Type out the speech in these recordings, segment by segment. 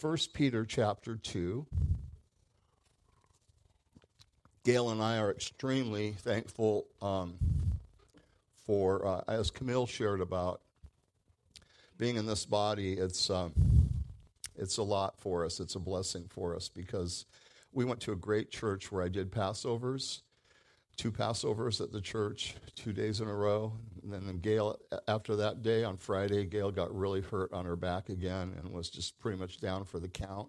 1 Peter chapter 2. Gail and I are extremely thankful um, for, uh, as Camille shared about, being in this body. It's, um, it's a lot for us. It's a blessing for us because we went to a great church where I did Passovers, two Passovers at the church, two days in a row. And then Gail, after that day on Friday, Gail got really hurt on her back again and was just pretty much down for the count.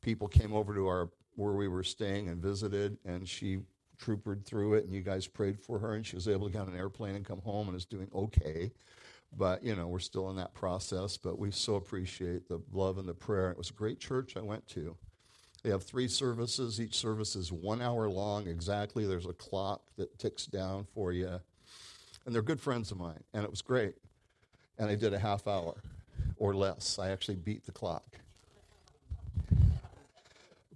People came over to our where we were staying and visited, and she troopered through it, and you guys prayed for her, and she was able to get on an airplane and come home and is doing okay. But, you know, we're still in that process, but we so appreciate the love and the prayer. It was a great church I went to. They have three services. Each service is one hour long exactly. There's a clock that ticks down for you. And they're good friends of mine, and it was great. And I did a half hour or less. I actually beat the clock.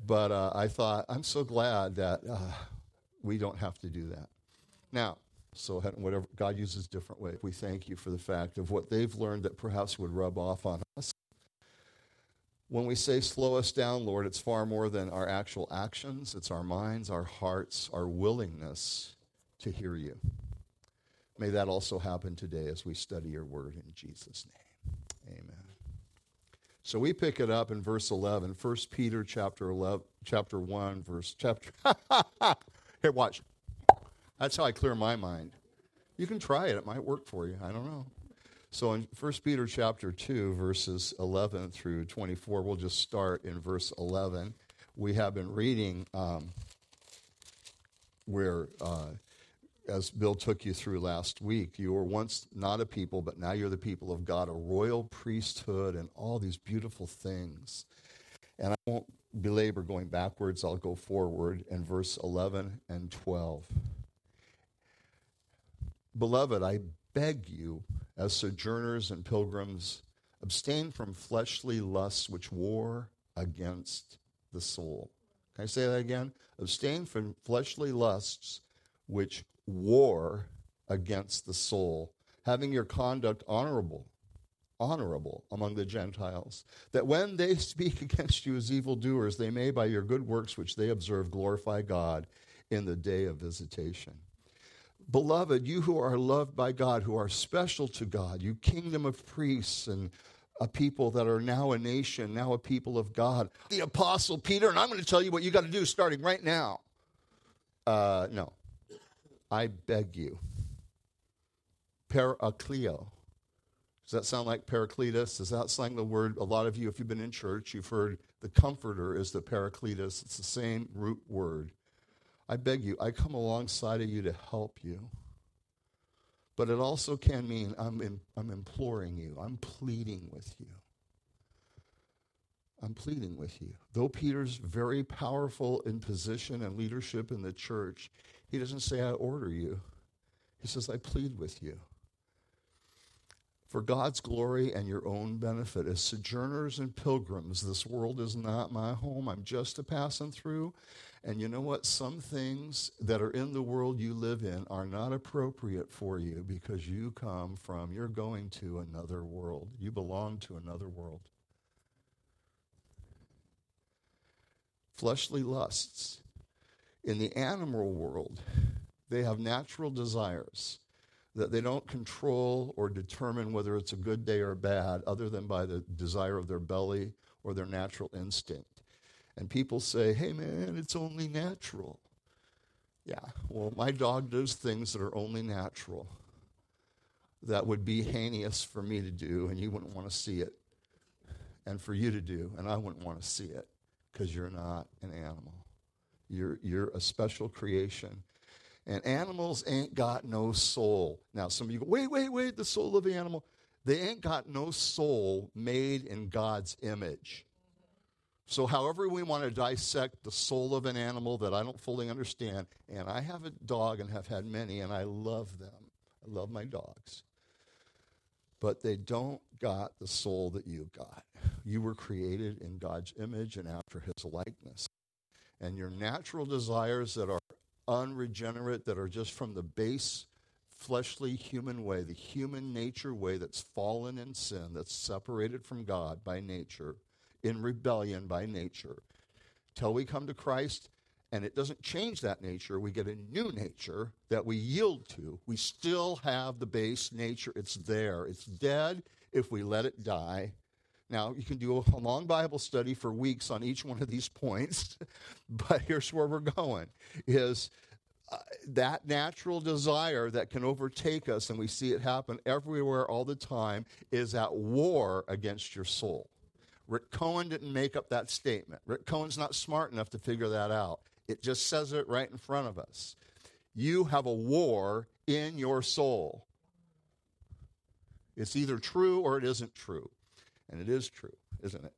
But uh, I thought, I'm so glad that uh, we don't have to do that. Now, so whatever God uses different ways. We thank you for the fact of what they've learned that perhaps would rub off on us. When we say slow us down, Lord, it's far more than our actual actions, it's our minds, our hearts, our willingness to hear you. May that also happen today as we study your word in Jesus' name. Amen. So we pick it up in verse 11, 1 Peter chapter 11, chapter 1, verse chapter. Here, watch. That's how I clear my mind. You can try it. It might work for you. I don't know. So in 1 Peter chapter 2, verses 11 through 24, we'll just start in verse 11. We have been reading um, where, uh, as Bill took you through last week, you were once not a people, but now you're the people of God, a royal priesthood, and all these beautiful things. And I won't belabor going backwards, I'll go forward in verse 11 and 12. Beloved, I beg you as sojourners and pilgrims, abstain from fleshly lusts which war against the soul. Can I say that again? Abstain from fleshly lusts which war against the soul, having your conduct honorable, honorable among the Gentiles, that when they speak against you as evildoers, they may by your good works which they observe glorify God in the day of visitation. Beloved, you who are loved by God, who are special to God, you kingdom of priests and a people that are now a nation, now a people of God. The Apostle Peter, and I'm going to tell you what you got to do starting right now. Uh, no. I beg you. Parakleo. Does that sound like Paracletus? Does that sound like the word? A lot of you, if you've been in church, you've heard the comforter is the Paracletus. It's the same root word. I beg you, I come alongside of you to help you. But it also can mean I'm, in, I'm imploring you, I'm pleading with you. I'm pleading with you. Though Peter's very powerful in position and leadership in the church, he doesn't say, I order you. He says, I plead with you. For God's glory and your own benefit. As sojourners and pilgrims, this world is not my home. I'm just a passing through. And you know what? Some things that are in the world you live in are not appropriate for you because you come from, you're going to another world. You belong to another world. Fleshly lusts. In the animal world, they have natural desires that they don't control or determine whether it's a good day or bad other than by the desire of their belly or their natural instinct. And people say, hey man, it's only natural. Yeah, well, my dog does things that are only natural that would be heinous for me to do, and you wouldn't want to see it. And for you to do, and I wouldn't want to see it because you're not an animal. You're, you're a special creation. And animals ain't got no soul. Now, some of you go, wait, wait, wait, the soul of the animal. They ain't got no soul made in God's image. So, however, we want to dissect the soul of an animal that I don't fully understand, and I have a dog and have had many, and I love them. I love my dogs. But they don't got the soul that you've got. You were created in God's image and after his likeness. And your natural desires that are unregenerate, that are just from the base fleshly human way, the human nature way that's fallen in sin, that's separated from God by nature, in rebellion by nature. Till we come to Christ, and it doesn't change that nature. We get a new nature that we yield to. We still have the base nature. It's there. It's dead if we let it die. Now, you can do a long Bible study for weeks on each one of these points, but here's where we're going is uh, that natural desire that can overtake us and we see it happen everywhere all the time is at war against your soul. Rick Cohen didn't make up that statement. Rick Cohen's not smart enough to figure that out. It just says it right in front of us. You have a war in your soul. It's either true or it isn't true. And it is true, isn't it?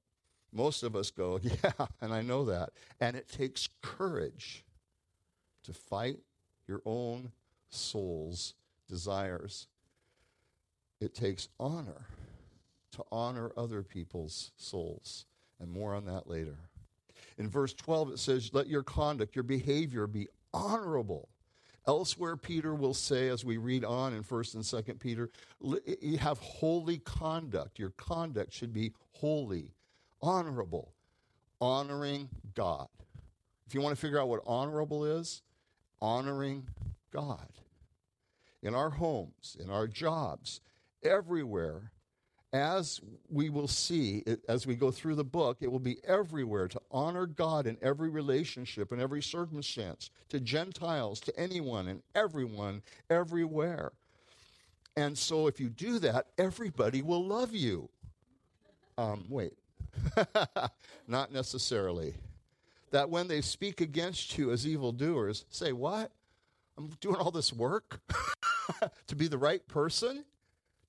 Most of us go, yeah, and I know that. And it takes courage to fight your own soul's desires. It takes honor to honor other people's souls. And more on that later. In verse 12, it says, Let your conduct, your behavior be honorable. Elsewhere, Peter will say, as we read on in 1st and 2nd Peter, you have holy conduct. Your conduct should be holy, honorable, honoring God. If you want to figure out what honorable is, honoring God. In our homes, in our jobs, everywhere, as we will see as we go through the book, it will be everywhere to honor God in every relationship, in every circumstance, to Gentiles, to anyone and everyone, everywhere. And so if you do that, everybody will love you. Um, wait, not necessarily. That when they speak against you as evildoers, say, What? I'm doing all this work to be the right person?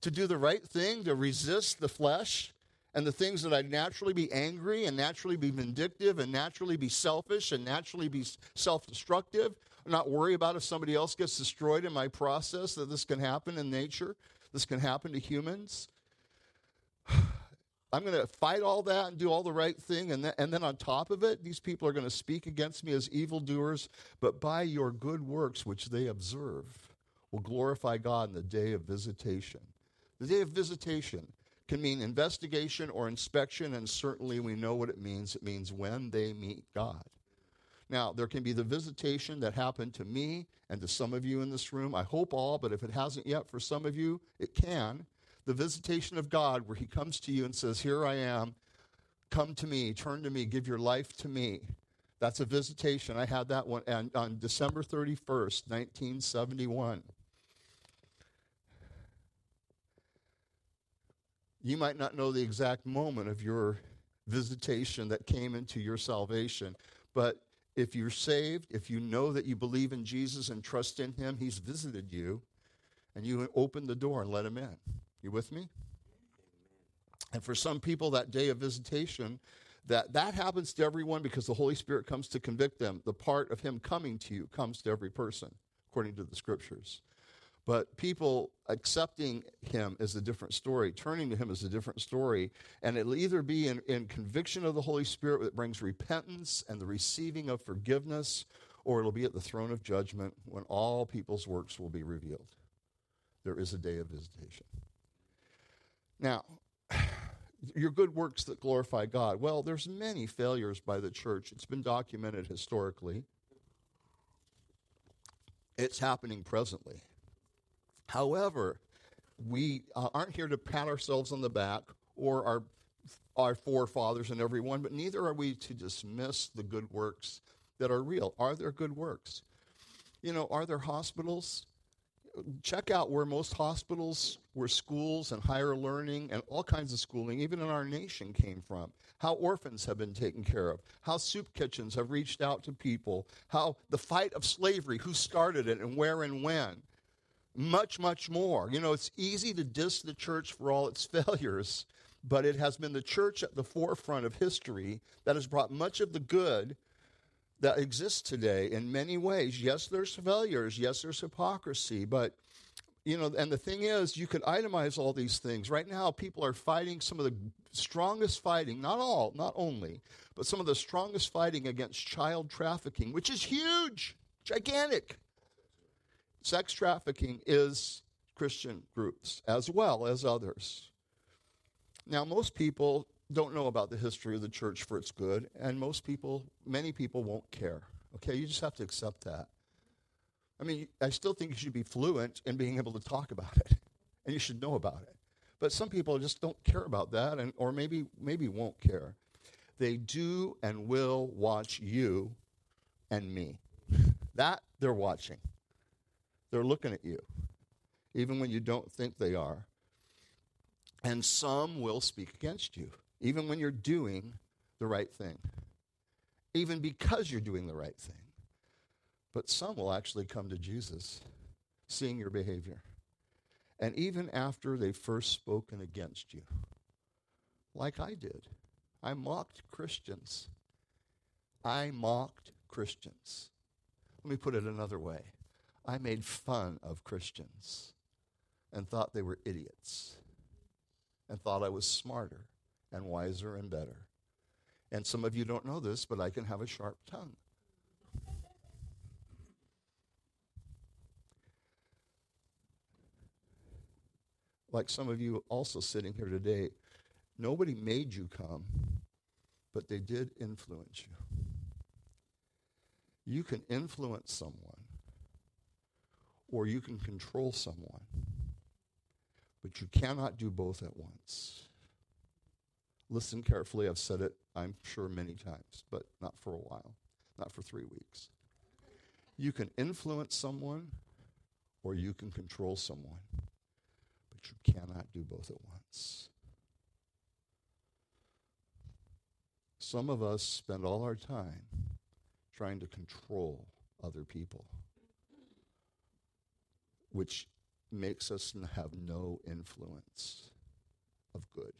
To do the right thing, to resist the flesh and the things that I'd naturally be angry and naturally be vindictive and naturally be selfish and naturally be self destructive, not worry about if somebody else gets destroyed in my process, that this can happen in nature, this can happen to humans. I'm going to fight all that and do all the right thing. And, th- and then on top of it, these people are going to speak against me as evildoers, but by your good works, which they observe, will glorify God in the day of visitation. The day of visitation can mean investigation or inspection, and certainly we know what it means. It means when they meet God. Now, there can be the visitation that happened to me and to some of you in this room. I hope all, but if it hasn't yet for some of you, it can. The visitation of God, where He comes to you and says, Here I am, come to me, turn to me, give your life to me. That's a visitation. I had that one on December 31st, 1971. You might not know the exact moment of your visitation that came into your salvation, but if you're saved, if you know that you believe in Jesus and trust in Him, He's visited you, and you open the door and let Him in. You with me? And for some people, that day of visitation, that that happens to everyone because the Holy Spirit comes to convict them. The part of Him coming to you comes to every person, according to the Scriptures. But people accepting him is a different story. Turning to him is a different story. And it'll either be in, in conviction of the Holy Spirit that brings repentance and the receiving of forgiveness, or it'll be at the throne of judgment when all people's works will be revealed. There is a day of visitation. Now, your good works that glorify God. Well, there's many failures by the church. It's been documented historically. It's happening presently. However, we uh, aren't here to pat ourselves on the back or our, our forefathers and everyone, but neither are we to dismiss the good works that are real. Are there good works? You know, are there hospitals? Check out where most hospitals, where schools and higher learning and all kinds of schooling, even in our nation, came from. How orphans have been taken care of. How soup kitchens have reached out to people. How the fight of slavery, who started it and where and when much, much more. You know, it's easy to diss the church for all its failures, but it has been the church at the forefront of history that has brought much of the good that exists today in many ways. Yes, there's failures. Yes, there's hypocrisy, but you know, and the thing is, you could itemize all these things. Right now, people are fighting some of the strongest fighting, not all, not only, but some of the strongest fighting against child trafficking, which is huge, gigantic sex trafficking is Christian groups as well as others. Now, most people don't know about the history of the church for its good, and most people, many people won't care. Okay, you just have to accept that. I mean, I still think you should be fluent in being able to talk about it, and you should know about it. But some people just don't care about that, and or maybe maybe won't care. They do and will watch you and me. That they're watching. They're looking at you, even when you don't think they are. And some will speak against you, even when you're doing the right thing, even because you're doing the right thing. But some will actually come to Jesus, seeing your behavior. And even after they've first spoken against you, like I did, I mocked Christians. I mocked Christians. Let me put it another way I made fun of Christians and thought they were idiots and thought I was smarter and wiser and better. And some of you don't know this, but I can have a sharp tongue. Like some of you also sitting here today, nobody made you come, but they did influence you. You can influence someone, or you can control someone, but you cannot do both at once. Listen carefully. I've said it, I'm sure, many times, but not for a while, not for three weeks. You can influence someone, or you can control someone, but you cannot do both at once. Some of us spend all our time trying to control other people, which makes us have no influence of good.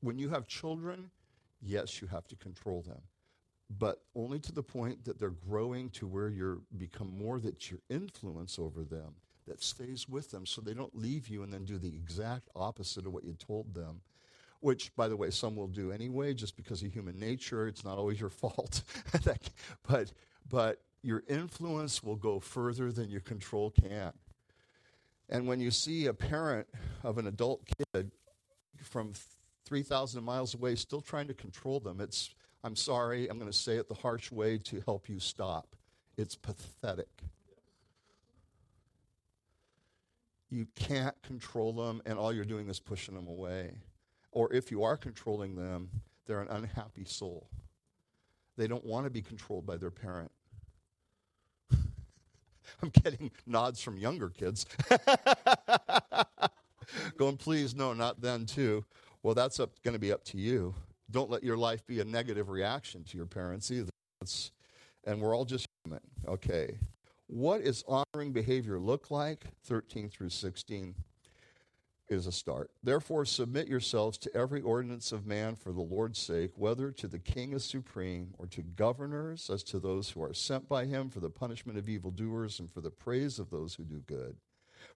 When you have children, yes, you have to control them, but only to the point that they're growing to where you become more that your influence over them that stays with them so they don't leave you and then do the exact opposite of what you told them which, by the way, some will do anyway, just because of human nature. It's not always your fault. but, but your influence will go further than your control can. And when you see a parent of an adult kid from 3,000 miles away still trying to control them, it's, I'm sorry, I'm going to say it the harsh way to help you stop. It's pathetic. You can't control them, and all you're doing is pushing them away. Or if you are controlling them, they're an unhappy soul. They don't want to be controlled by their parent. I'm getting nods from younger kids. Going, please, no, not then, too. Well, that's going to be up to you. Don't let your life be a negative reaction to your parents either. It's, and we're all just human. Okay. What is honoring behavior look like? 13 through 16 is a start. Therefore, submit yourselves to every ordinance of man for the Lord's sake, whether to the king as supreme, or to governors as to those who are sent by him for the punishment of evildoers and for the praise of those who do good.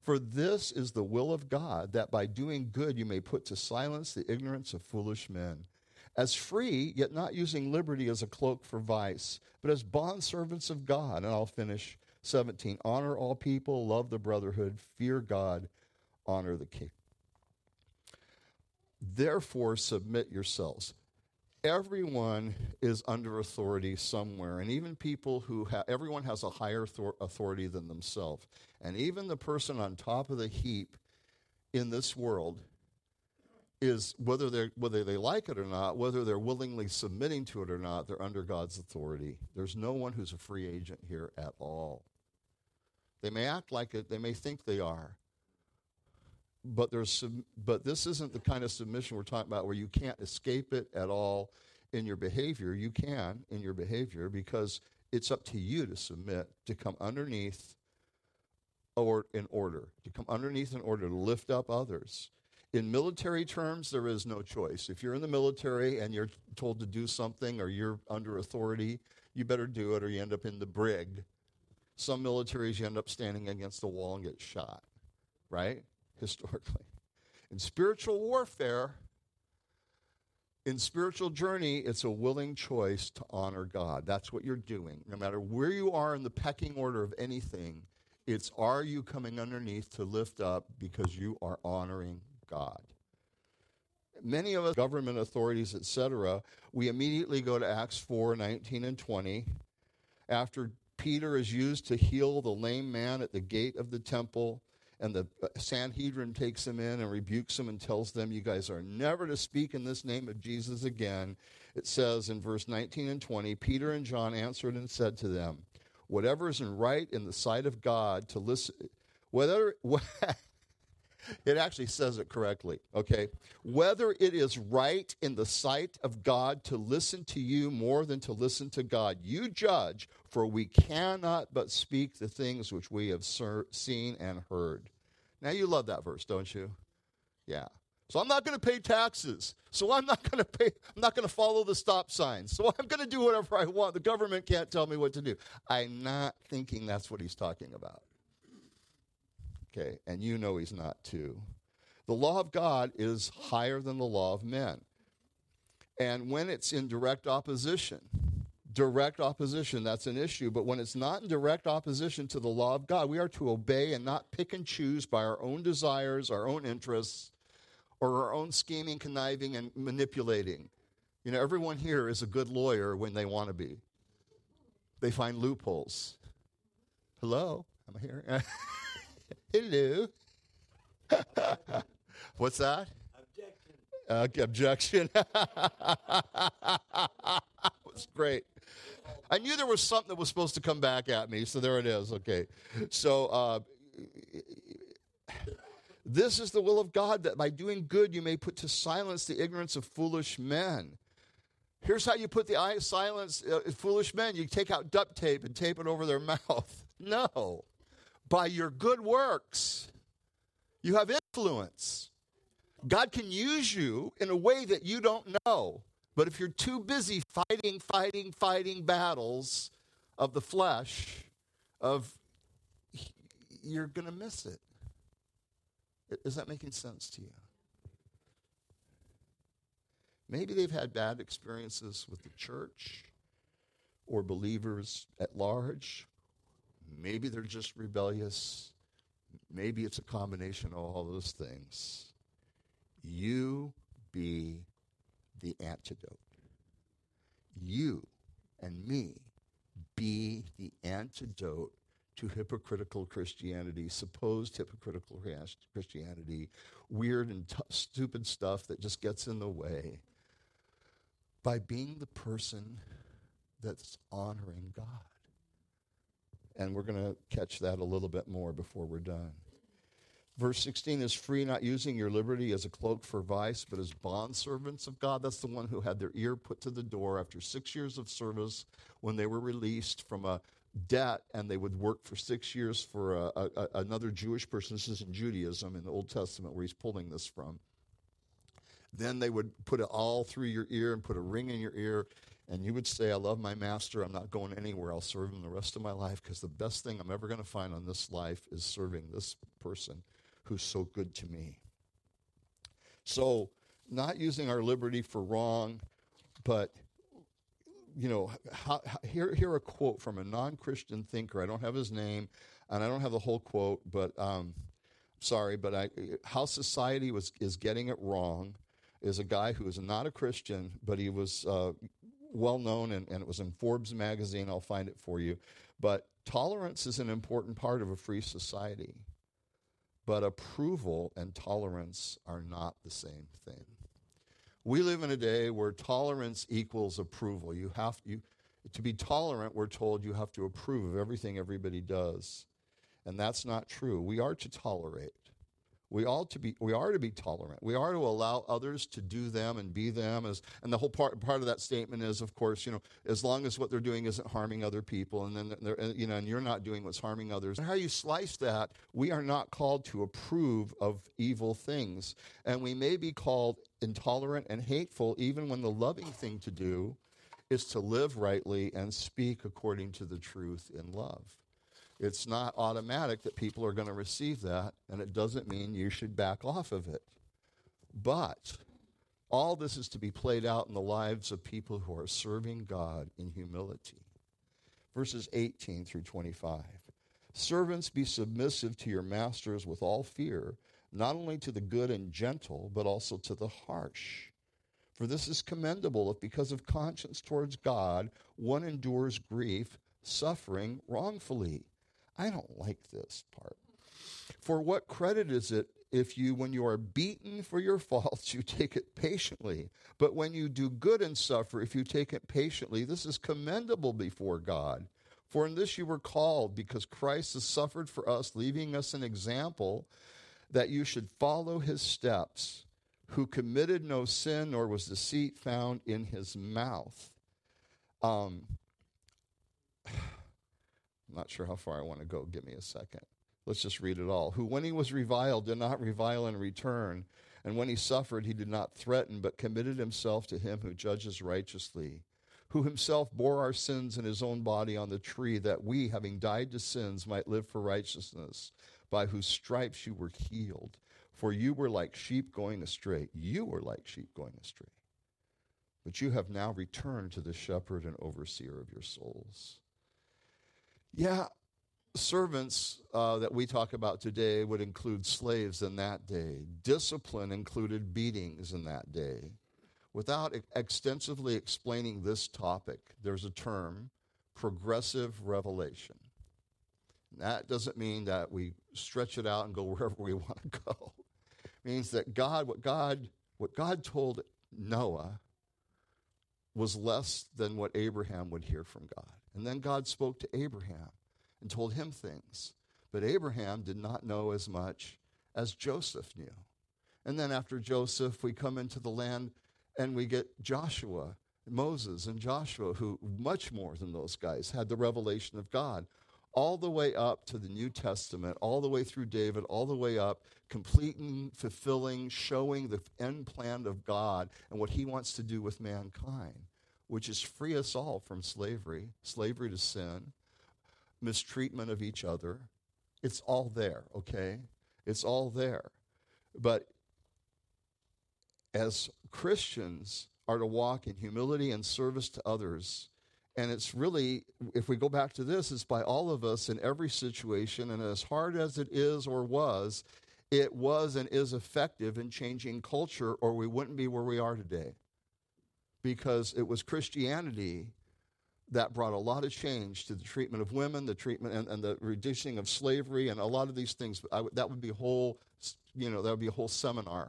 For this is the will of God, that by doing good you may put to silence the ignorance of foolish men. As free, yet not using liberty as a cloak for vice, but as bondservants of God. And I'll finish 17. Honor all people, love the brotherhood, fear God, honor the king. Therefore, submit yourselves. Everyone is under authority somewhere, and even people who everyone has a higher authority than themselves. And even the person on top of the heap in this world is whether they whether they like it or not, whether they're willingly submitting to it or not, they're under God's authority. There's no one who's a free agent here at all. They may act like it, they may think they are, but there's but this isn't the kind of submission we're talking about where you can't escape it at all in your behavior. You can in your behavior because it's up to you to submit, to come underneath or in order, to come underneath in order to lift up others. In military terms, there is no choice. If you're in the military and you're told to do something or you're under authority, you better do it or you end up in the brig. Some militaries, you end up standing against the wall and get shot, right? Historically. In spiritual warfare, in spiritual journey, it's a willing choice to honor God. That's what you're doing. No matter where you are in the pecking order of anything, it's are you coming underneath to lift up because you are honoring God. Many of us, government authorities, etc., we immediately go to Acts 4 19 and 20. After Peter is used to heal the lame man at the gate of the temple, and the Sanhedrin takes him in and rebukes him and tells them, You guys are never to speak in this name of Jesus again. It says in verse 19 and 20 Peter and John answered and said to them, Whatever is in right in the sight of God to listen, whether. It actually says it correctly, okay? Whether it is right in the sight of God to listen to you more than to listen to God, you judge, for we cannot but speak the things which we have ser- seen and heard. Now, you love that verse, don't you? Yeah. So I'm not going to pay taxes. So I'm not going to pay I'm not going to follow the stop signs. So I'm going to do whatever I want. The government can't tell me what to do. I'm not thinking that's what he's talking about. Okay, and you know he's not too. The law of God is higher than the law of men. And when it's in direct opposition, direct opposition, that's an issue. But when it's not in direct opposition to the law of God, we are to obey and not pick and choose by our own desires, our own interests, or our own scheming, conniving, and manipulating. You know, everyone here is a good lawyer when they want to be. They find loopholes. Hello, Am I'm here. Hello. What's that? Objection. Uh, objection. was great. I knew there was something that was supposed to come back at me, so there it is. Okay. So, uh, this is the will of God that by doing good you may put to silence the ignorance of foolish men. Here's how you put the eye silence uh, foolish men. You take out duct tape and tape it over their mouth. No by your good works. You have influence. God can use you in a way that you don't know. But if you're too busy fighting, fighting, fighting battles of the flesh, of you're going to miss it. Is that making sense to you? Maybe they've had bad experiences with the church or believers at large, Maybe they're just rebellious. Maybe it's a combination of all those things. You be the antidote. You and me be the antidote to hypocritical Christianity, supposed hypocritical Christianity, weird and t- stupid stuff that just gets in the way, by being the person that's honoring God. And we're going to catch that a little bit more before we're done. Verse 16 is free, not using your liberty as a cloak for vice, but as bondservants of God. That's the one who had their ear put to the door after six years of service when they were released from a debt and they would work for six years for a, a, another Jewish person. This is in Judaism in the Old Testament where he's pulling this from. Then they would put it all through your ear and put a ring in your ear and you would say, I love my master, I'm not going anywhere, I'll serve him the rest of my life because the best thing I'm ever going to find on this life is serving this person who's so good to me. So, not using our liberty for wrong, but you know, how, how, here, here a quote from a non-Christian thinker. I don't have his name, and I don't have the whole quote, but um, sorry, but I, how society was is getting it wrong is a guy who is not a Christian, but he was uh, well known, and, and it was in Forbes magazine. I'll find it for you. But tolerance is an important part of a free society. But approval and tolerance are not the same thing. We live in a day where tolerance equals approval. You have you to be tolerant, we're told you have to approve of everything everybody does. And that's not true. We are to tolerate. We ought to be we are to be tolerant. We are to allow others to do them and be them as and the whole part part of that statement is of course, you know, as long as what they're doing isn't harming other people and then they're you know and you're not doing what's harming others. And how you slice that, we are not called to approve of evil things. And we may be called intolerant and hateful even when the loving thing to do is to live rightly and speak according to the truth in love. It's not automatic that people are going to receive that, and it doesn't mean you should back off of it. But all this is to be played out in the lives of people who are serving God in humility. Verses 18 through 25. Servants, be submissive to your masters with all fear, not only to the good and gentle, but also to the harsh. For this is commendable if, because of conscience towards God, one endures grief, suffering wrongfully. I don't like this part. For what credit is it if you, when you are beaten for your faults, you take it patiently? But when you do good and suffer, if you take it patiently, this is commendable before God. For in this you were called, because Christ has suffered for us, leaving us an example that you should follow his steps, who committed no sin, nor was deceit found in his mouth. Um, I'm not sure how far I want to go. Give me a second. Let's just read it all. Who, when he was reviled, did not revile in return, and when he suffered, he did not threaten, but committed himself to him who judges righteously. Who himself bore our sins in his own body on the tree, that we, having died to sins, might live for righteousness, by whose stripes you were healed. For you were like sheep going astray. You were like sheep going astray. But you have now returned to the shepherd and overseer of your souls. Yeah, servants uh, that we talk about today would include slaves in that day. Discipline included beatings in that day. Without extensively explaining this topic, there's a term progressive revelation. That doesn't mean that we stretch it out and go wherever we want to go. It means that God, what God, what God told Noah was less than what Abraham would hear from God. And then God spoke to Abraham and told him things. But Abraham did not know as much as Joseph knew. And then after Joseph, we come into the land and we get Joshua, Moses, and Joshua, who much more than those guys had the revelation of God. All the way up to the New Testament, all the way through David, all the way up, completing, fulfilling, showing the end plan of God and what he wants to do with mankind which is free us all from slavery, slavery to sin, mistreatment of each other. It's all there, okay? It's all there. But as Christians are to walk in humility and service to others, and it's really, if we go back to this, it's by all of us in every situation, and as hard as it is or was, it was and is effective in changing culture, or we wouldn't be where we are today because it was Christianity that brought a lot of change to the treatment of women, the treatment and, and the reducing of slavery, and a lot of these things. that would be whole, you know, that would be a whole seminar.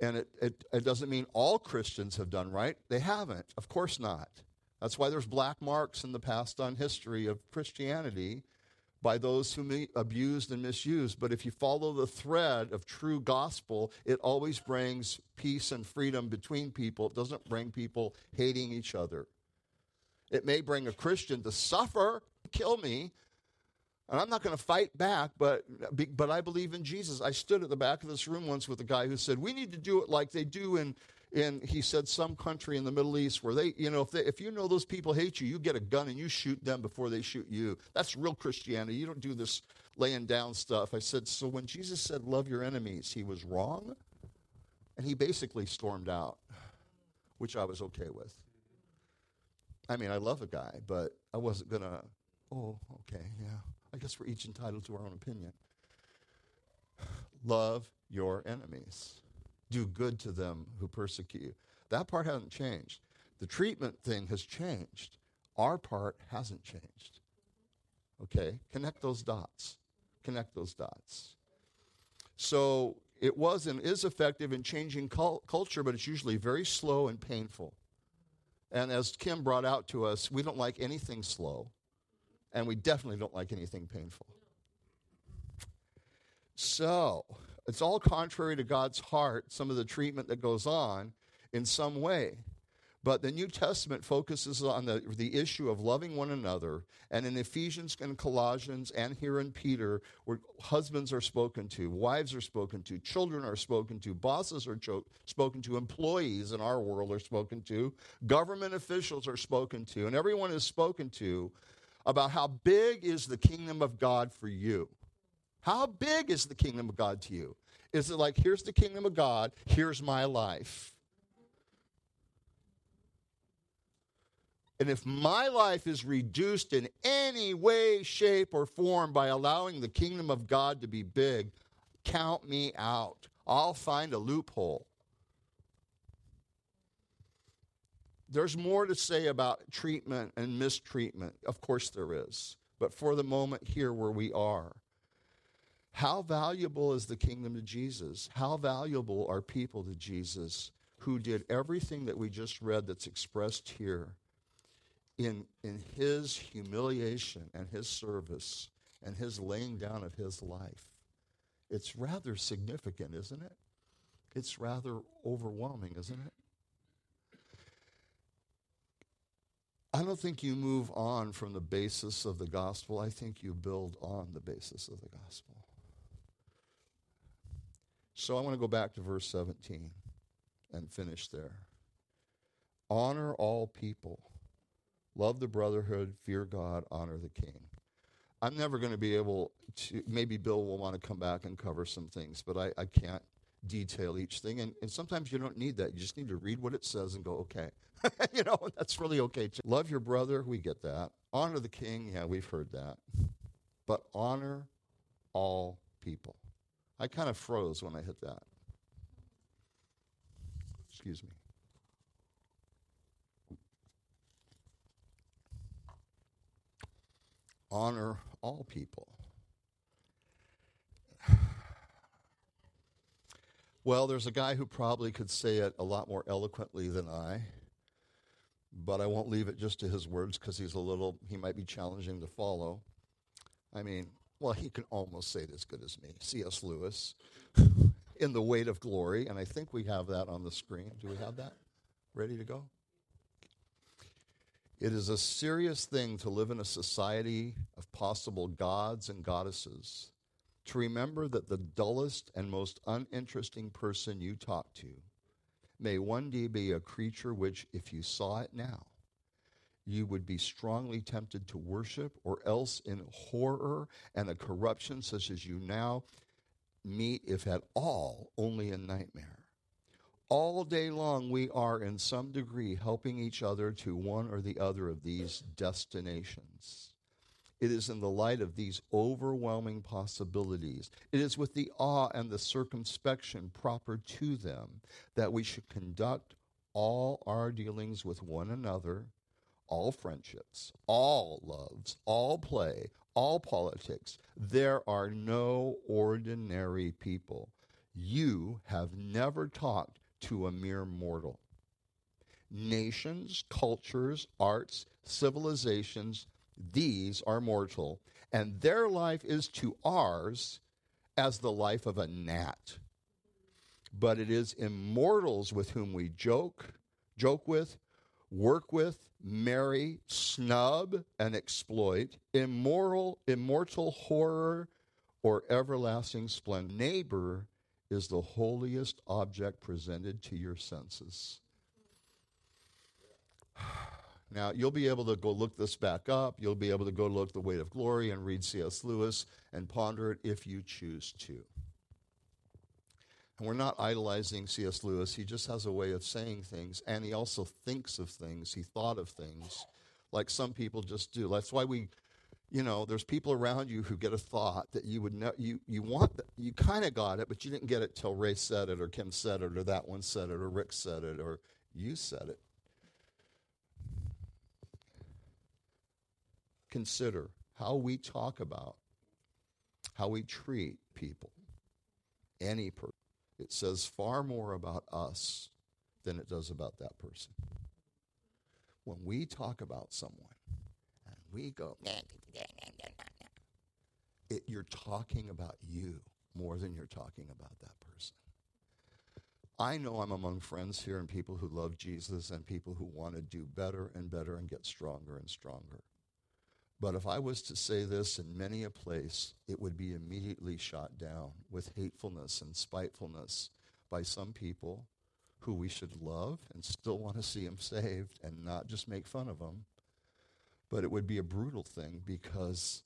And it, it, it doesn't mean all Christians have done right. They haven't. Of course not. That's why there's black marks in the past on history of Christianity by those who abused and misused. But if you follow the thread of true gospel, it always brings peace and freedom between people. It doesn't bring people hating each other. It may bring a Christian to suffer, kill me, and I'm not going to fight back, but, but I believe in Jesus. I stood at the back of this room once with a guy who said, We need to do it like they do in in he said some country in the Middle East where they, you know, if, they, if you know those people hate you, you get a gun and you shoot them before they shoot you. That's real Christianity. You don't do this laying down stuff. I said, so when Jesus said, love your enemies, he was wrong? And he basically stormed out, which I was okay with. I mean, I love a guy, but I wasn't going to, oh, okay, yeah. I guess we're each entitled to our own opinion. Love your enemies do good to them who persecute you. That part hasn't changed. The treatment thing has changed. Our part hasn't changed. Okay? Connect those dots. Connect those dots. So it was and is effective in changing cult- culture, but it's usually very slow and painful. And as Kim brought out to us, we don't like anything slow, and we definitely don't like anything painful. So, it's all contrary to God's heart, some of the treatment that goes on in some way. But the New Testament focuses on the, the issue of loving one another. And in Ephesians and Colossians and here in Peter, where husbands are spoken to, wives are spoken to, children are spoken to, bosses are cho- spoken to, employees in our world are spoken to, government officials are spoken to, and everyone is spoken to about how big is the kingdom of God for you. How big is the kingdom of God to you? Is it like, here's the kingdom of God, here's my life? And if my life is reduced in any way, shape, or form by allowing the kingdom of God to be big, Count me out. I'll find a loophole. There's more to say about treatment and mistreatment. Of course, there is. But for the moment, here where we are, how valuable is the kingdom to Jesus? How valuable are people to Jesus who did everything that we just read that's expressed here in, in his humiliation and his service and his laying down of his life? It's rather significant, isn't it? It's rather overwhelming, isn't it? I don't think you move on from the basis of the gospel. I think you build on the basis of the gospel. So I want to go back to verse 17 and finish there. Honor all people, love the brotherhood, fear God, honor the king. I'm never going to be able to, maybe Bill will want to come back and cover some things, but I, I can't detail each thing. And, and sometimes you don't need that. You just need to read what it says and go, okay. you know, that's really okay too. Love your brother, we get that. Honor the king, yeah, we've heard that. But honor all people. I kind of froze when I hit that. Excuse me. Honor all people. Well, there's a guy who probably could say it a lot more eloquently than I but I won't leave it just to his words because he's a little, he might be challenging to follow. I mean, well, he can almost say it as good as me. C.S. Lewis in The Weight of Glory, and I think we have that on the screen. Do we have that ready to go? It is a serious thing to live in a society of possible gods and goddesses, to remember that the dullest and most uninteresting person you talk to may one day be a creature which, if you saw it now, you would be strongly tempted to worship, or else in horror and a corruption such as you now meet, if at all, only in nightmare. All day long, we are in some degree helping each other to one or the other of these destinations. It is in the light of these overwhelming possibilities, it is with the awe and the circumspection proper to them that we should conduct all our dealings with one another, all friendships, all loves, all play, all politics. There are no ordinary people. You have never talked to a mere mortal. Nations, cultures, arts, civilizations, these are mortal, and their life is to ours as the life of a gnat. But it is immortals with whom we joke, joke with, work with, marry, snub, and exploit, immoral, immortal horror, or everlasting splendor. Neighbor is the holiest object presented to your senses. Now, you'll be able to go look this back up. You'll be able to go look The Weight of Glory and read C.S. Lewis and ponder it if you choose to. And we're not idolizing C.S. Lewis. He just has a way of saying things, and he also thinks of things. He thought of things like some people just do. That's why we, you know, there's people around you who get a thought that you would know, you, you want, the, you kind of got it, but you didn't get it till Ray said it, or Kim said it, or that one said it, or Rick said it, or you said it. consider how we talk about, how we treat people, any person. It says far more about us than it does about that person. When we talk about someone and we go, it, you're talking about you more than you're talking about that person. I know I'm among friends here and people who love Jesus and people who want to do better and better and get stronger and stronger. But if I was to say this in many a place, it would be immediately shot down with hatefulness and spitefulness by some people who we should love and still want to see them saved and not just make fun of them. But it would be a brutal thing because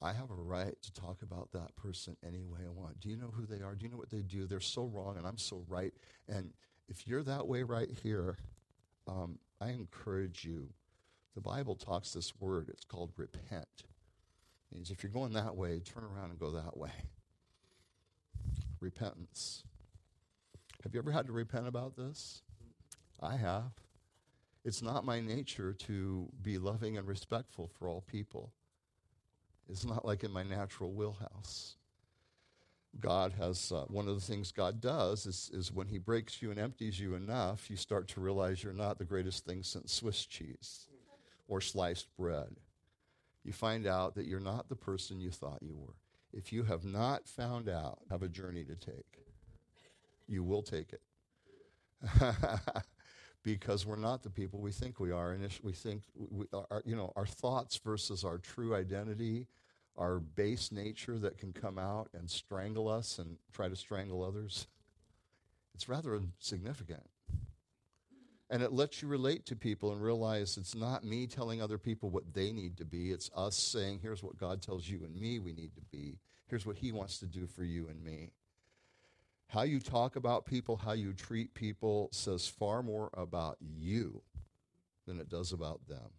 I have a right to talk about that person any way I want. Do you know who they are? Do you know what they do? They're so wrong and I'm so right. And if you're that way right here, um, I encourage you the Bible talks this word, it's called repent. It means if you're going that way, turn around and go that way. repentance. Have you ever had to repent about this? I have. It's not my nature to be loving and respectful for all people. It's not like in my natural wheelhouse. God has, uh, one of the things God does is, is when He breaks you and empties you enough, you start to realize you're not the greatest thing since Swiss cheese or sliced bread. You find out that you're not the person you thought you were. If you have not found out, have a journey to take. You will take it. because we're not the people we think we are. And we think, we, our, you know, our thoughts versus our true identity, our base nature that can come out and strangle us and try to strangle others, it's rather significant. And it lets you relate to people and realize it's not me telling other people what they need to be. It's us saying, here's what God tells you and me we need to be. Here's what He wants to do for you and me. How you talk about people, how you treat people says far more about you than it does about them.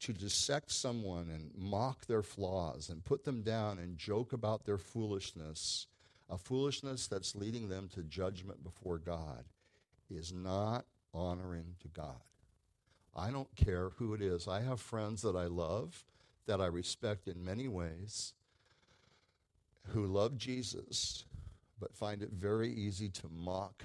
To dissect someone and mock their flaws and put them down and joke about their foolishness, a foolishness that's leading them to judgment before God is not honoring to God. I don't care who it is. I have friends that I love, that I respect in many ways, who love Jesus, but find it very easy to mock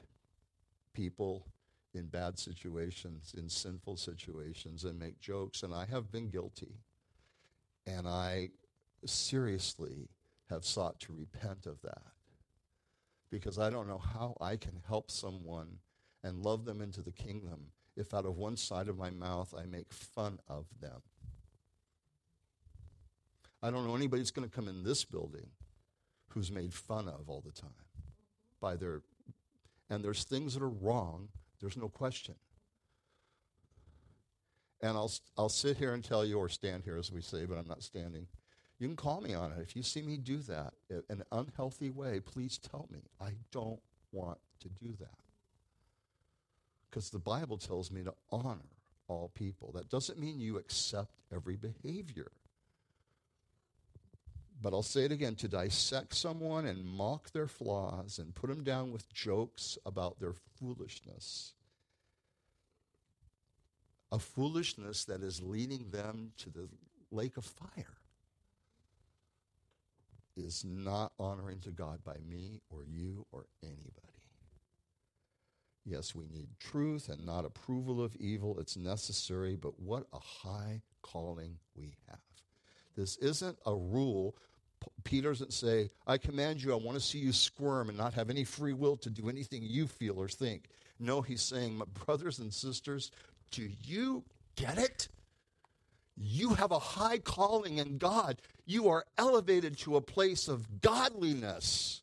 people in bad situations, in sinful situations, and make jokes. And I have been guilty. And I seriously have sought to repent of that because I don't know how I can help someone and love them into the kingdom. If out of one side of my mouth I make fun of them. I don't know anybody that's going to come in this building who's made fun of all the time by their and there's things that are wrong there's no question. And I'll, I'll sit here and tell you or stand here as we say but i'm not standing. You can call me on it. If you see me do that in an unhealthy way please tell me. I don't want to do that because the Bible tells me to honor all people. That doesn't mean you accept every behavior. But I'll say it again to dissect someone and mock their flaws and put them down with jokes about their foolishness. A foolishness that is leading them to the lake of fire is not honoring to God by me or you or anybody. Yes, we need truth and not approval of evil. It's necessary, but what a high calling we have. This isn't a rule. Peter doesn't say, I command you, I want to see you squirm and not have any free will to do anything you feel or think. No, he's saying, My brothers and sisters, do you get it? You have a high calling in God. You are elevated to a place of godliness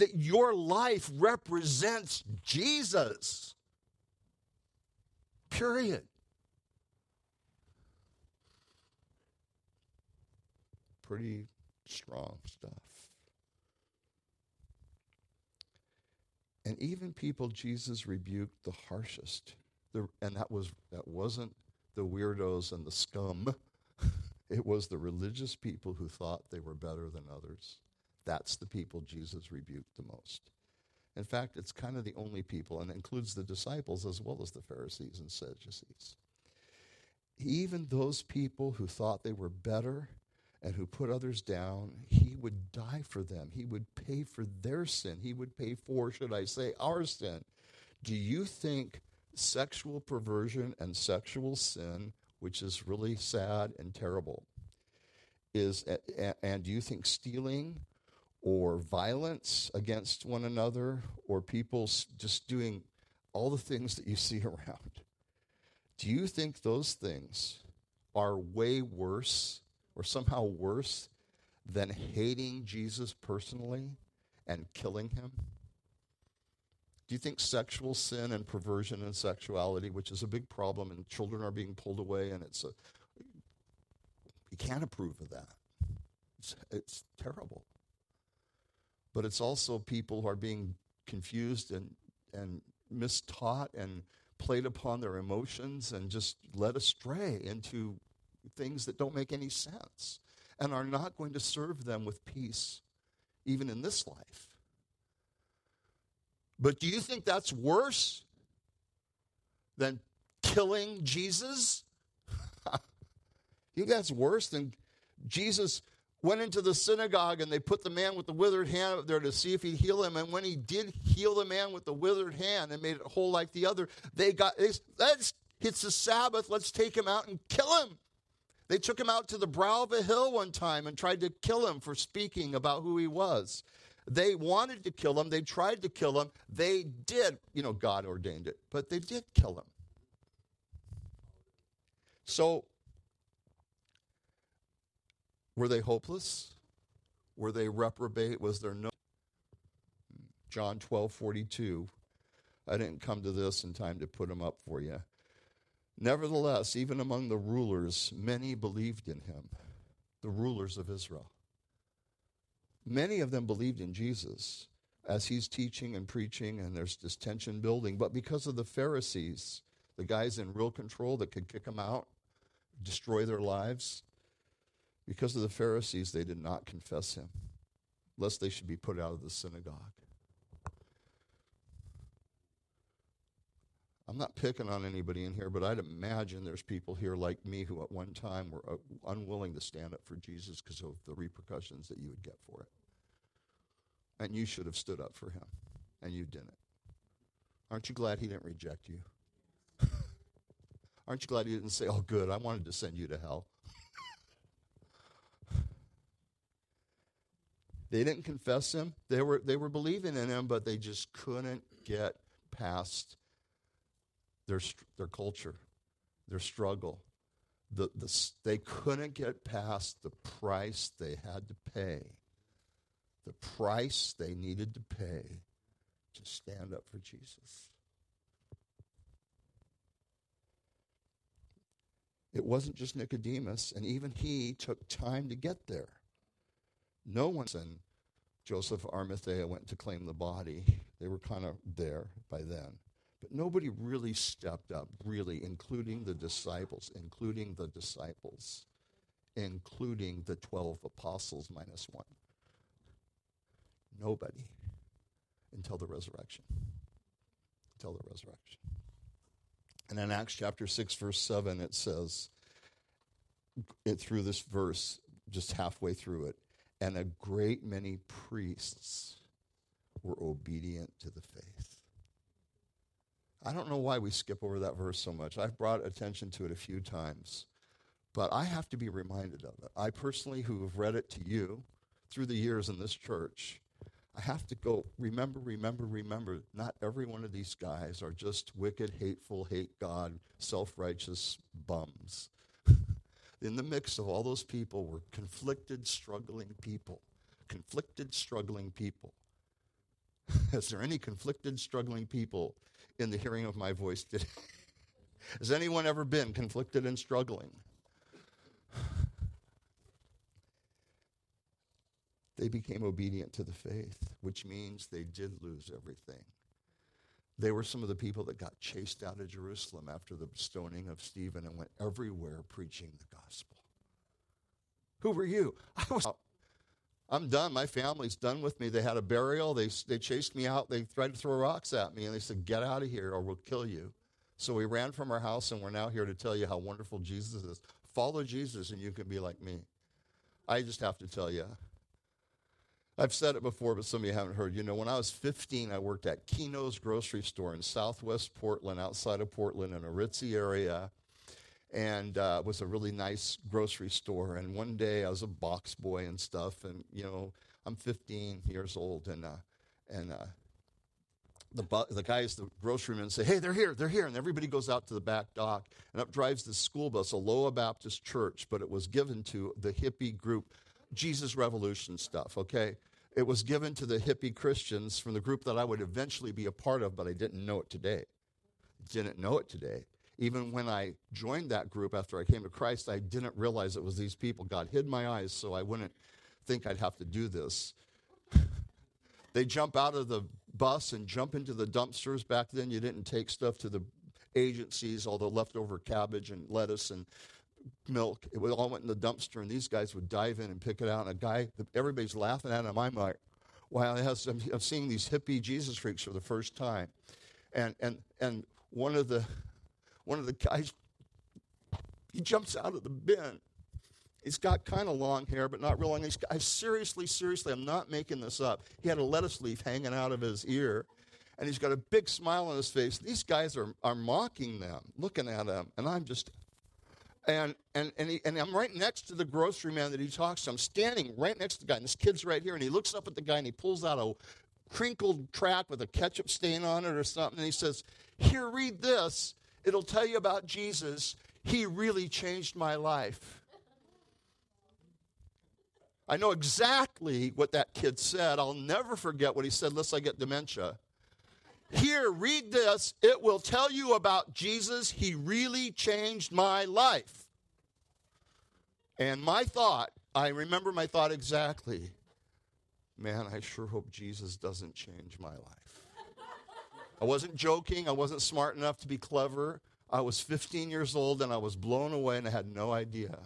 that your life represents Jesus. Period. Pretty strong stuff. And even people Jesus rebuked the harshest. The, and that was that wasn't the weirdos and the scum. it was the religious people who thought they were better than others. That's the people Jesus rebuked the most. In fact, it's kind of the only people, and includes the disciples as well as the Pharisees and Sadducees. Even those people who thought they were better and who put others down, he would die for them. He would pay for their sin. He would pay for, should I say, our sin. Do you think sexual perversion and sexual sin, which is really sad and terrible, is, and do you think stealing or violence against one another or people just doing all the things that you see around. Do you think those things are way worse or somehow worse than hating Jesus personally and killing him? Do you think sexual sin and perversion and sexuality, which is a big problem, and children are being pulled away, and it's a, you can't approve of that. It's, it's terrible but it's also people who are being confused and, and mistaught and played upon their emotions and just led astray into things that don't make any sense and are not going to serve them with peace even in this life. But do you think that's worse than killing Jesus? you think that's worse than Jesus went into the synagogue and they put the man with the withered hand up there to see if he'd heal him. And when he did heal the man with the withered hand and made it whole like the other, they got, let's, it's the Sabbath, let's take him out and kill him. They took him out to the brow of a hill one time and tried to kill him for speaking about who he was. They wanted to kill him. They tried to kill him. They did. You know, God ordained it, but they did kill him. So, were they hopeless? Were they reprobate? Was there no. John 12 42. I didn't come to this in time to put them up for you. Nevertheless, even among the rulers, many believed in him, the rulers of Israel. Many of them believed in Jesus as he's teaching and preaching, and there's this tension building. But because of the Pharisees, the guys in real control that could kick them out, destroy their lives, because of the Pharisees, they did not confess him, lest they should be put out of the synagogue. I'm not picking on anybody in here, but I'd imagine there's people here like me who at one time were uh, unwilling to stand up for Jesus because of the repercussions that you would get for it. And you should have stood up for him, and you didn't. Aren't you glad he didn't reject you? Aren't you glad he didn't say, Oh, good, I wanted to send you to hell? They didn't confess him. They were, they were believing in him, but they just couldn't get past their, their culture, their struggle. The, the, they couldn't get past the price they had to pay, the price they needed to pay to stand up for Jesus. It wasn't just Nicodemus, and even he took time to get there. No one and Joseph Arimathea went to claim the body. They were kind of there by then. But nobody really stepped up, really, including the disciples, including the disciples, including the 12 apostles minus one. Nobody until the resurrection. Until the resurrection. And in Acts chapter 6, verse 7, it says, it through this verse, just halfway through it, and a great many priests were obedient to the faith. I don't know why we skip over that verse so much. I've brought attention to it a few times, but I have to be reminded of it. I personally, who have read it to you through the years in this church, I have to go, remember, remember, remember, not every one of these guys are just wicked, hateful, hate God, self righteous bums. In the mix of all those people were conflicted, struggling people. Conflicted, struggling people. Is there any conflicted, struggling people in the hearing of my voice today? Has anyone ever been conflicted and struggling? They became obedient to the faith, which means they did lose everything. They were some of the people that got chased out of Jerusalem after the stoning of Stephen and went everywhere preaching the gospel. Who were you? I was I'm done. My family's done with me. They had a burial. They, they chased me out. They tried to throw rocks at me, and they said, Get out of here or we'll kill you. So we ran from our house, and we're now here to tell you how wonderful Jesus is. Follow Jesus, and you can be like me. I just have to tell you. I've said it before, but some of you haven't heard. You know, when I was 15, I worked at Kienow's grocery store in southwest Portland, outside of Portland, in a ritzy area and uh, it was a really nice grocery store. And one day I was a box boy and stuff, and you know I'm 15 years old, and uh, and uh, the bu- the guys, the grocerymen, say, "Hey, they're here, they're here," and everybody goes out to the back dock, and up drives the school bus, Aloha Baptist church, but it was given to the hippie group, Jesus Revolution stuff. Okay. It was given to the hippie Christians from the group that I would eventually be a part of, but I didn't know it today. Didn't know it today even when I joined that group after I came to Christ, I didn't realize it was these people. God hid my eyes so I wouldn't think I'd have to do this. they jump out of the bus and jump into the dumpsters. Back then, you didn't take stuff to the agencies, all the leftover cabbage and lettuce and milk. It all went in the dumpster, and these guys would dive in and pick it out. And a guy, everybody's laughing at him. I'm like, while has, I'm, I'm seeing these hippie Jesus freaks for the first time. And, and, and one of the, one of the guys, he jumps out of the bin. He's got kind of long hair, but not real long. He's, I seriously, seriously, I'm not making this up. He had a lettuce leaf hanging out of his ear, and he's got a big smile on his face. These guys are, are mocking them, looking at him, and I'm just and and and, he, and I'm right next to the grocery man that he talks to. I'm standing right next to the guy, and this kid's right here, and he looks up at the guy and he pulls out a crinkled track with a ketchup stain on it or something, and he says, "Here, read this. It'll tell you about Jesus. He really changed my life." I know exactly what that kid said. I'll never forget what he said unless I get dementia. Here, read this. It will tell you about Jesus. He really changed my life. And my thought, I remember my thought exactly. Man, I sure hope Jesus doesn't change my life. I wasn't joking. I wasn't smart enough to be clever. I was 15 years old and I was blown away and I had no idea.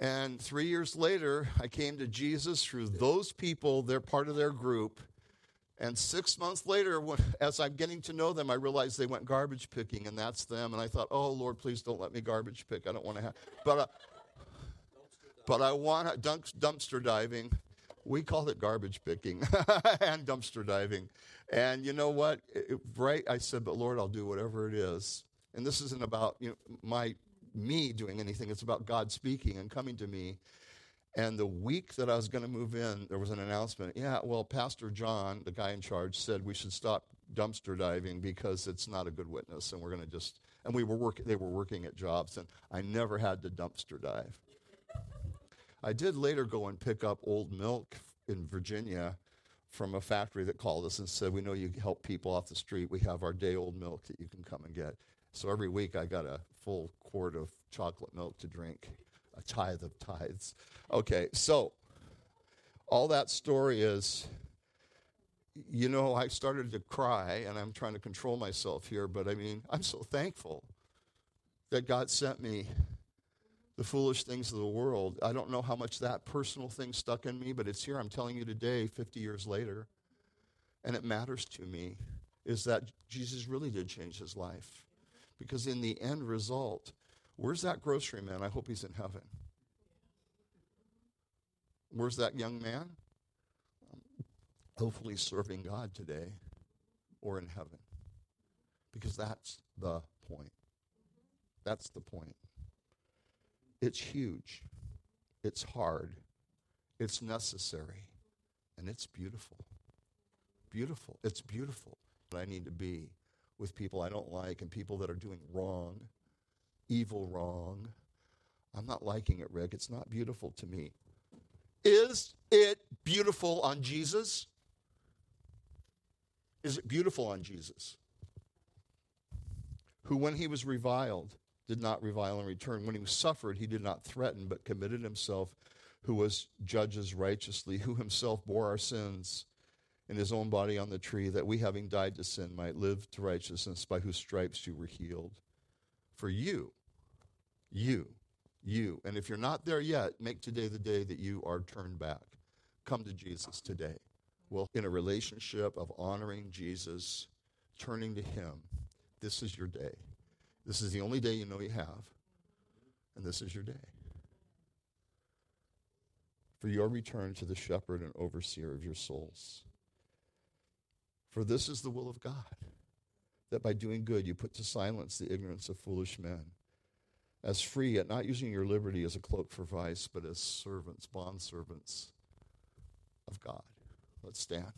And three years later, I came to Jesus through those people, they're part of their group, and six months later, as I'm getting to know them, I realized they went garbage picking, and that's them. And I thought, oh Lord, please don't let me garbage pick. I don't want to have, but, uh, but I want to dump, dumpster diving. We called it garbage picking and dumpster diving. And you know what? It, right? I said, but Lord, I'll do whatever it is. And this isn't about you know, my me doing anything. It's about God speaking and coming to me and the week that I was going to move in, there was an announcement. Yeah, well, Pastor John, the guy in charge, said we should stop dumpster diving because it's not a good witness, and we're going to just. And we were working. They were working at jobs, and I never had to dumpster dive. I did later go and pick up old milk in Virginia from a factory that called us and said, "We know you help people off the street. We have our day old milk that you can come and get." So every week I got a full quart of chocolate milk to drink a tithe of tithes. Okay, so all that story is, you know, I started to cry, and I'm trying to control myself here, but I mean, I'm so thankful that God sent me the foolish things of the world. I don't know how much that personal thing stuck in me, but it's here. I'm telling you today, 50 years later, and it matters to me, is that Jesus really did change his life. Because in the end result, Where's that grocery man? I hope he's in heaven. Where's that young man? Hopefully serving God today or in heaven. Because that's the point. That's the point. It's huge. It's hard. It's necessary. And it's beautiful. Beautiful. It's beautiful. But I need to be with people I don't like and people that are doing wrong evil wrong. I'm not liking it, Rick. It's not beautiful to me. Is it beautiful on Jesus? Is it beautiful on Jesus? Who, when he was reviled, did not revile in return. When he was suffered, he did not threaten, but committed himself, who was judges righteously, who himself bore our sins in his own body on the tree, that we, having died to sin, might live to righteousness, by whose stripes you were healed. For you, you. You. And if you're not there yet, make today the day that you are turned back. Come to Jesus today. Well, in a relationship of honoring Jesus, turning to Him, this is your day. This is the only day you know you have, and this is your day. For your return to the shepherd and overseer of your souls. For this is the will of God, that by doing good you put to silence the ignorance of foolish men as free, yet not using your liberty as a cloak for vice, but as servants, bond servants of God. Let's stand.